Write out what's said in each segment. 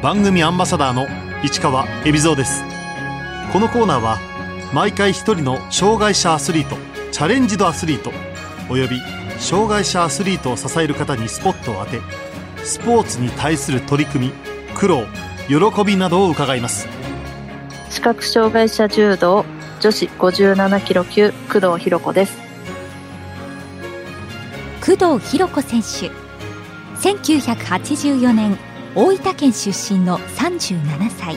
番組アンバサダーの市川恵比蔵です。このコーナーは毎回一人の障害者アスリートチャレンジドアスリートおよび障害者アスリートを支える方にスポットを当てスポーツに対する取り組み苦労喜びなどを伺います。視覚障害者柔道女子57キロ級工藤博子です。工藤博子選手。1984年大分県出身の37歳。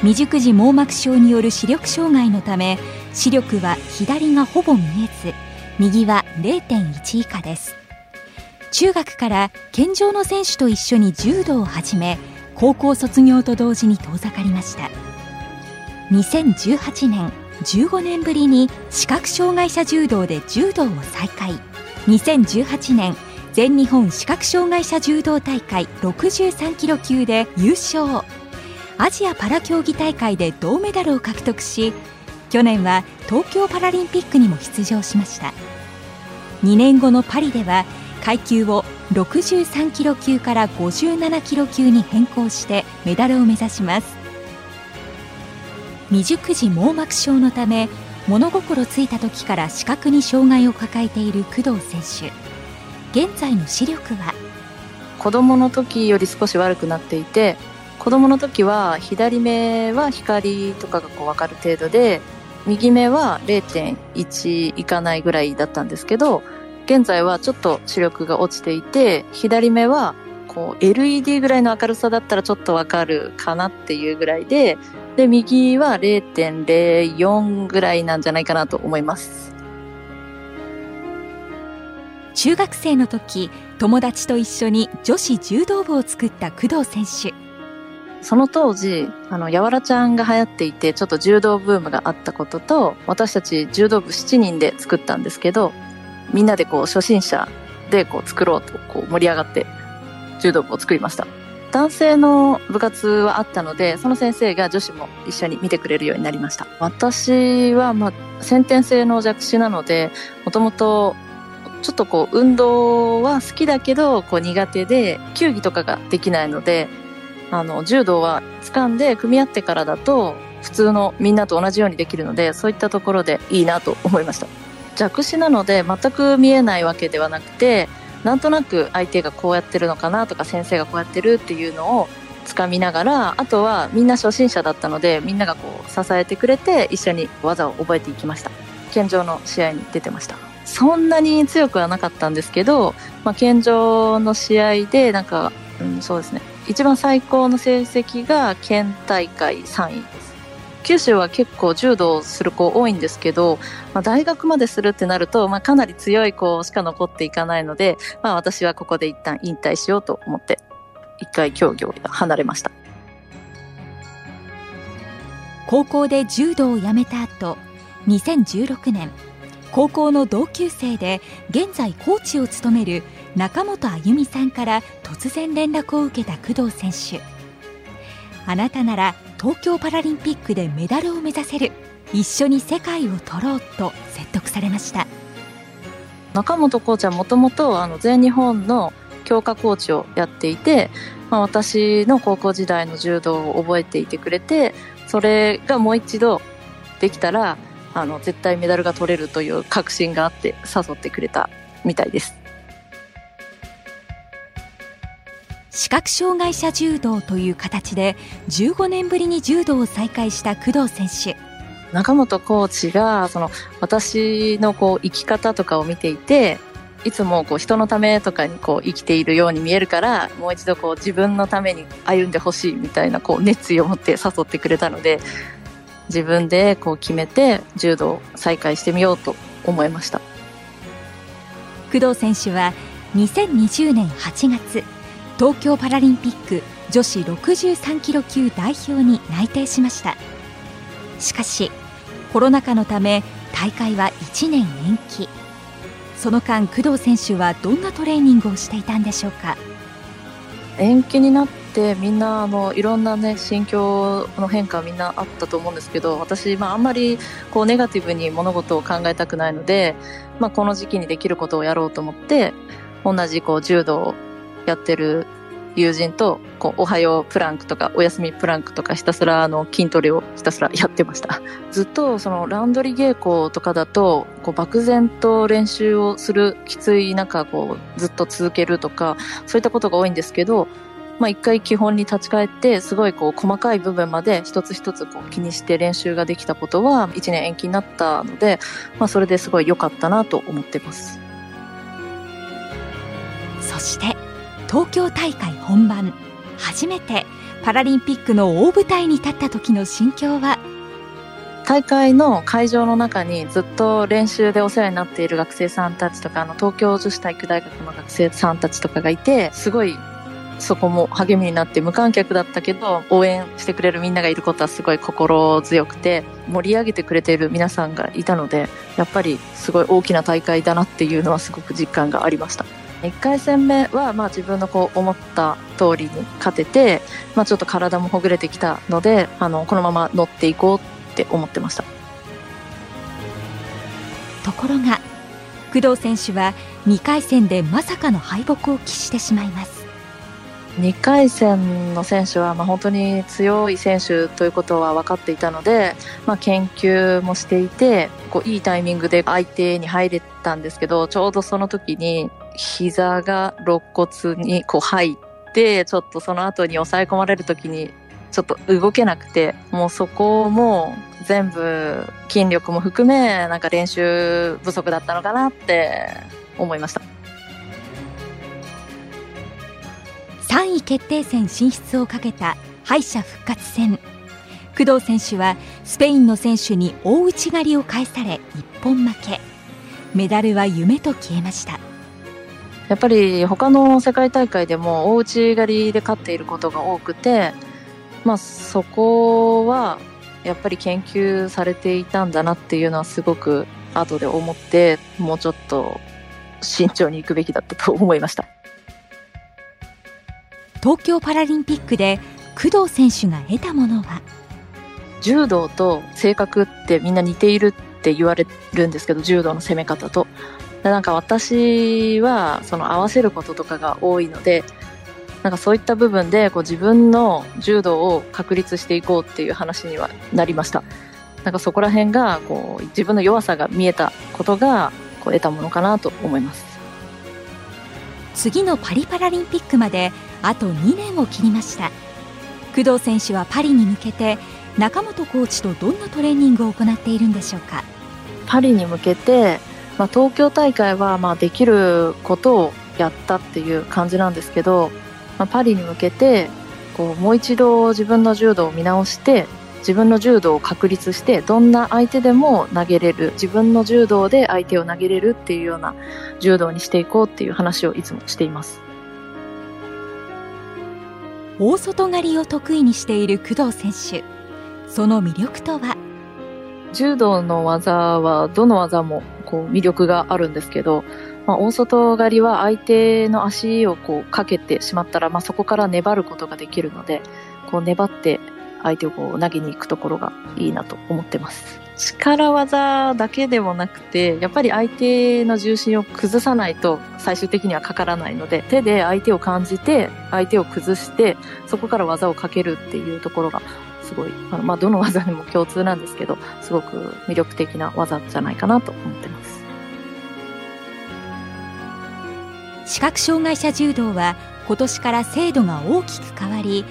未熟児網膜症による視力障害のため視力は左がほぼ見えず右は0.1以下です。中学から健常の選手と一緒に柔道を始め高校卒業と同時に遠ざかりました。2018年15年ぶりに視覚障害者柔道で柔道を再開。2018年全日本視覚障害者柔道大会63キロ級で優勝。アジアパラ競技大会で銅メダルを獲得し去年は東京パラリンピックにも出場しました。2年後のパリでは階級を63キロ級から57キロ級に変更してメダルを目指します。未熟児網膜症のため物心ついた時から視覚に障害を抱えている工藤選手。現在の視力は？子供の時より少し悪くなっていて子供の時は左目は光とかがこう分かる程度で右目は0.1いかないぐらいだったんですけど現在はちょっと視力が落ちていて左目はこう LED ぐらいの明るさだったらちょっとわかるかなっていうぐらいでで右は0.04ぐらいなんじゃないかなと思います。中学生の時友達と一緒に女子柔道部を作った工藤選手。その当時あのやわらちゃんが流行っていてちょっと柔道ブームがあったことと私たち柔道部7人で作ったんですけどみんなでこう初心者でこう作ろうとこう盛り上がって柔道部を作りました。男性の部活はあったのでその先生が女子も一緒に見てくれるようになりました。私はまあ先天性の弱視なのでもともとちょっとこう運動は好きだけどこう苦手で球技とかができないのであの柔道は掴んで組み合ってからだと普通のみんなと同じようにできるのでそういったところでいいなと思いました。弱視なので全く見えないわけではなくてなんとなく相手がこうやってるのかなとか先生がこうやってるっていうのをつかみながらあとはみんな初心者だったのでみんながこう支えてくれて一緒に技を覚えていきました。健常の試合に出てました。そんなに強くはなかったんですけど、まあ、健常の試合でなんか、うん、そうですね。一番最高の成績が県大会3位です。九州は結構柔道する子多いんですけど、まあ、大学までするってなると、まあ、かなり強い子しか残っていかないので、まあ、私はここで一旦引退しようと思って一回競技を離れました。高校で柔道をやめた後2016年高校の同級生で現在コーチを務める中本あゆみさんから突然連絡を受けた工藤選手。あなたなら東京パラリンピックでメダルを目指せる。一緒に世界を取ろうと説得されました。中本コーチはもともと全日本の強化コーチをやっていて、まあ、私の高校時代の柔道を覚えていてくれてそれがもう一度できたらあの絶対メダルが取れるという確信があって誘ってくれたみたいです。視覚障害者柔道という形で15年ぶりに柔道を再開した工藤選手。中本コーチがその私のこう生き方とかを見ていていつもこう人のためとかにこう生きているように見えるからもう一度こう自分のために歩んでほしいみたいなこう熱意を持って誘ってくれたので自分でこう決めて柔道を再開してみようと思いました。工藤選手は2020年8月東京パラリンピック女子63キロ級代表に内定しました。しかしコロナ禍のため大会は1年延期。その間工藤選手はどんなトレーニングをしていたんでしょうか？延期になってみんなあのいろんなね心境の変化みんなあったと思うんですけど私、まあ、あんまりこうネガティブに物事を考えたくないので、まあ、この時期にできることをやろうと思って同じこう柔道をやってる友人と、こう、おはようプランクとか、おやすみプランクとか、ひたすらあの筋トレをひたすら やってました。ずっとそのランドリー稽古とかだと、こう、漠然と練習をするきつい中、こう、ずっと続けるとか、そういったことが多いんですけど、まあ一回基本に立ち返って、すごいこう細かい部分まで一つ一つこう気にして練習ができたことは一年延期になったので、まあそれですごい良かったなと思ってます。そして東京大会本番初めてパラリンピックの大舞台に立った時の心境は？大会の会場の中にずっと練習でお世話になっている学生さんたちとかあの東京女子体育大学の学生さんたちとかがいてすごいそこも励みになって無観客だったけど応援してくれるみんながいることはすごい心強くて盛り上げてくれている皆さんがいたのでやっぱりすごい大きな大会だなっていうのはすごく実感がありました。1回戦目はまあ自分のこう思った通りに勝てて、まあ、ちょっと体もほぐれてきたのであのこのまま乗っていこうって思ってましたところが工藤選手は2回戦でまさかの敗北を喫してしまいます2回戦の選手はま本当に強い選手ということは分かっていたので、まあ、研究もしていてこういいタイミングで相手に入れたんですけどちょうどその時に膝が肋骨にこう入って、ちょっとその後に抑え込まれる時に、ちょっと動けなくて、もうそこも全部筋力も含め、なんか練習不足だったのかなって思いました。3位決定戦進出をかけた敗者復活戦。工藤選手はスペインの選手に大内刈りを返され一本負け。メダルは夢と消えました。やっぱり他の世界大会でも大内刈りで勝っていることが多くて、まあ、そこはやっぱり研究されていたんだなっていうのはすごく後で思ってもうちょっと慎重に行くべきだったと思いました東京パラリンピックで工藤選手が得たものは？柔道と性格ってみんな似ているって言われるんですけど柔道の攻め方と。でなんか私はその合わせることとかが多いのでなんかそういった部分でこう自分の柔道を確立していこうっていう話にはなりました。なんかそこら辺がこう自分の弱さが見えたことがこう得たものかなと思います。次のパリパラリンピックまであと2年を切りました。工藤選手はパリに向けて中本コーチとどんなトレーニングを行っているんでしょうか？パリに向けてまあ、東京大会はまあできることをやったっていう感じなんですけど、まあ、パリに向けてこうもう一度自分の柔道を見直して自分の柔道を確立してどんな相手でも投げれる自分の柔道で相手を投げれるっていうような柔道にしていこうっていう話をいつもしています。大外刈りを得意にしている工藤選手その魅力とは？柔道の技はどの技もこう魅力があるんですけど、まあ、大外刈りは相手の足をこうかけてしまったら、まあ、そこから粘ることができるので、こう粘って相手をこう投げに行くところがいいなと思ってます。力技だけでもなくて、やっぱり相手の重心を崩さないと最終的にはかからないので、手で相手を感じて、相手を崩して、そこから技をかけるっていうところがすごい、あのまあ、どの技にも共通なんですけど、すごく魅力的な技じゃないかなと思ってます。視覚障害者柔道は今年から制度が大きく変わり、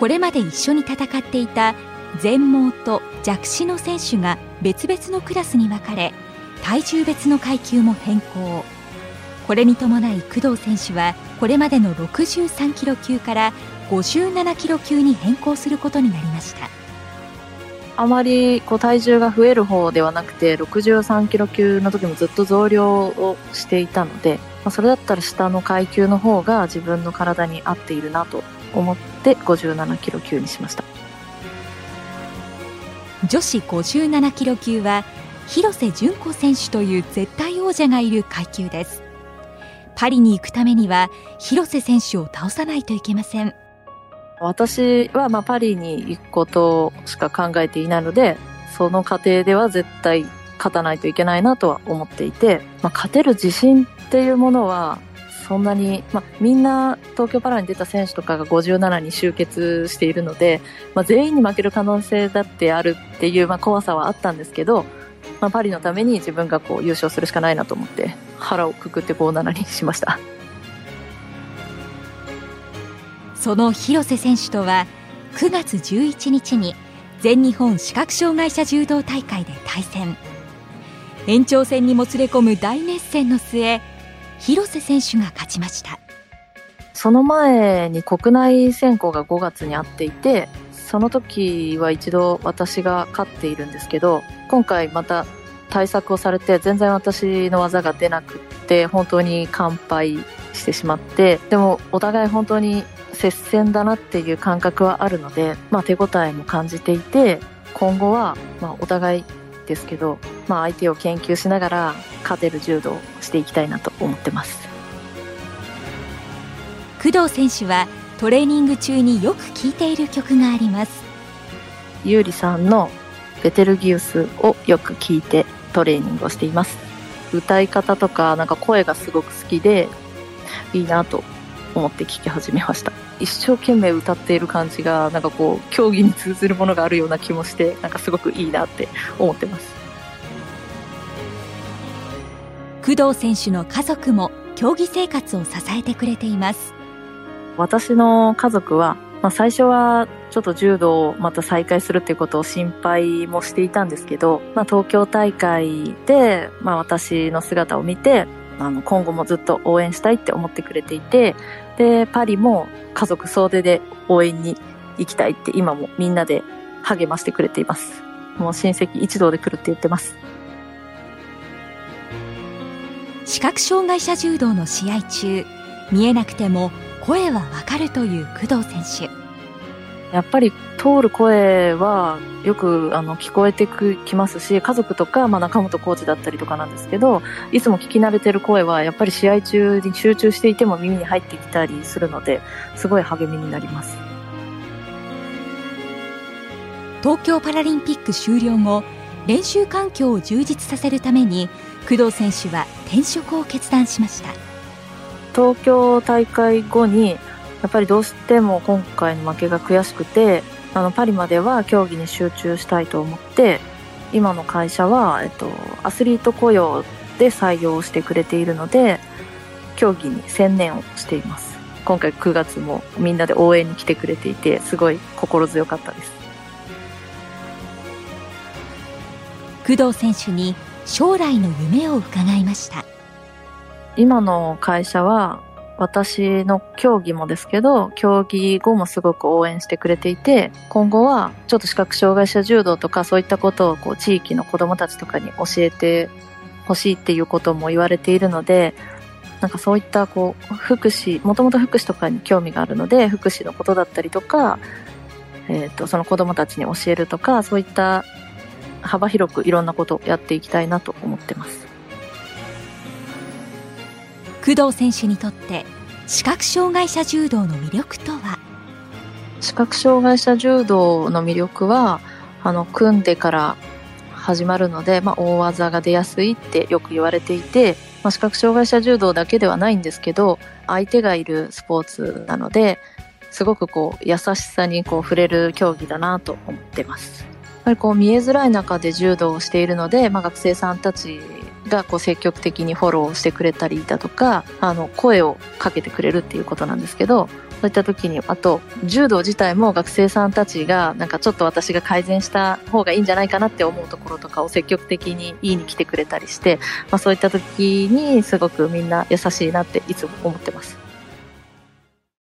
これまで一緒に戦っていた全盲と弱視の選手が別々のクラスに分かれ、体重別の階級も変更。これに伴い工藤選手はこれまでの63キロ級から57キロ級に変更することになりましたあまりこう体重が増える方ではなくて63キロ級の時もずっと増量をしていたので、まあ、それだったら下の階級の方が自分の体に合っているなと思って57キロ級にしました女子57キロ級は広瀬純子選手という絶対王者がいる階級です。パリに行くためには広瀬選手を倒さないといけません。私はまあパリに行くことしか考えていないので、その過程では絶対勝たないといけないなとは思っていて、まあ、勝てる自信っていうものはそんなに、まあ、みんな東京パラに出た選手とかが57に集結しているので、まあ、全員に負ける可能性だってあるっていう、まあ、怖さはあったんですけど、まあ、パリのために自分がこう優勝するしかないなと思って腹をくくって57にしました。その広瀬選手とは9月11日に全日本視覚障害者柔道大会で対戦。延長戦にもつれ込む大熱戦の末広瀬選手が勝ちました。その前に国内選考が5月にあっていてその時は一度私が勝っているんですけど今回また対策をされて全然私の技が出なくって本当に完敗してしまってでもお互い本当に接戦だなっていう感覚はあるので、まあ、手応えも感じていて今後はまお互いですけど、まあ、相手を研究しながら勝てる柔道をしていきたいなと思ってます。工藤選手はトレーニング中によく聴いている曲があります。ゆうりさんのベテルギウスをよく聞いてトレーニングをしています。歌い方とかなんか声がすごく好きでいいなと思って聴き始めました一生懸命歌っている感じがなんかこう競技に通ずるものがあるような気もしてなんかすごくいいなって思ってます。工藤選手の家族も競技生活を支えてくれています。私の家族は、まあ、最初はちょっと柔道をまた再開するっていうことを心配もしていたんですけど、まあ、東京大会で、まあ、私の姿を見てあの今後もずっと応援したいって思ってくれていてでパリも家族総出で応援に行きたいって今もみんなで励ましてくれています。もう親戚一同で来るって言ってます。視覚障害者柔道の試合中見えなくても声はわかるという工藤選手。やっぱり通る声はよくあの聞こえてきますし家族とか、まあ、中本コーチだったりとかなんですけどいつも聞き慣れてる声はやっぱり試合中に集中していても耳に入ってきたりするのですごい励みになります。東京パラリンピック終了後練習環境を充実させるために工藤選手は転職を決断しました。東京大会後にやっぱりどうしても今回の負けが悔しくてあのパリまでは競技に集中したいと思って今の会社は、えっと、アスリート雇用で採用してくれているので競技に専念をしています。今回9月もみんなで応援に来てくれていてすごい心強かったです。工藤選手に将来の夢を伺いました。今の会社は私の競技もですけど競技後もすごく応援してくれていて今後はちょっと視覚障害者柔道とかそういったことをこう地域の子どもたちとかに教えてほしいっていうことも言われているのでなんかそういったこう福祉もともと福祉とかに興味があるので福祉のことだったりとか、えー、とその子どもたちに教えるとかそういった幅広くいろんなことをやっていきたいなと思ってます。工藤選手にとって視覚障害者柔道の魅力とは？視覚障害者柔道の魅力はあの組んでから始まるので、まあ、大技が出やすいってよく言われていて、まあ、視覚障害者柔道だけではないんですけど相手がいるスポーツなのですごくこう優しさにこう触れる競技だなと思ってます。やっぱりこう見えづらい中で柔道をしているので、まあ、学生さんたちがこう積極的にフォローしてくれたりだとかあの声をかけてくれるっていうことなんですけどそういった時にあと柔道自体も学生さんたちがなんかちょっと私が改善した方がいいんじゃないかなって思うところとかを積極的に言いに来てくれたりして、まあ、そういった時にすごくみんな優しいなっていつも思ってます。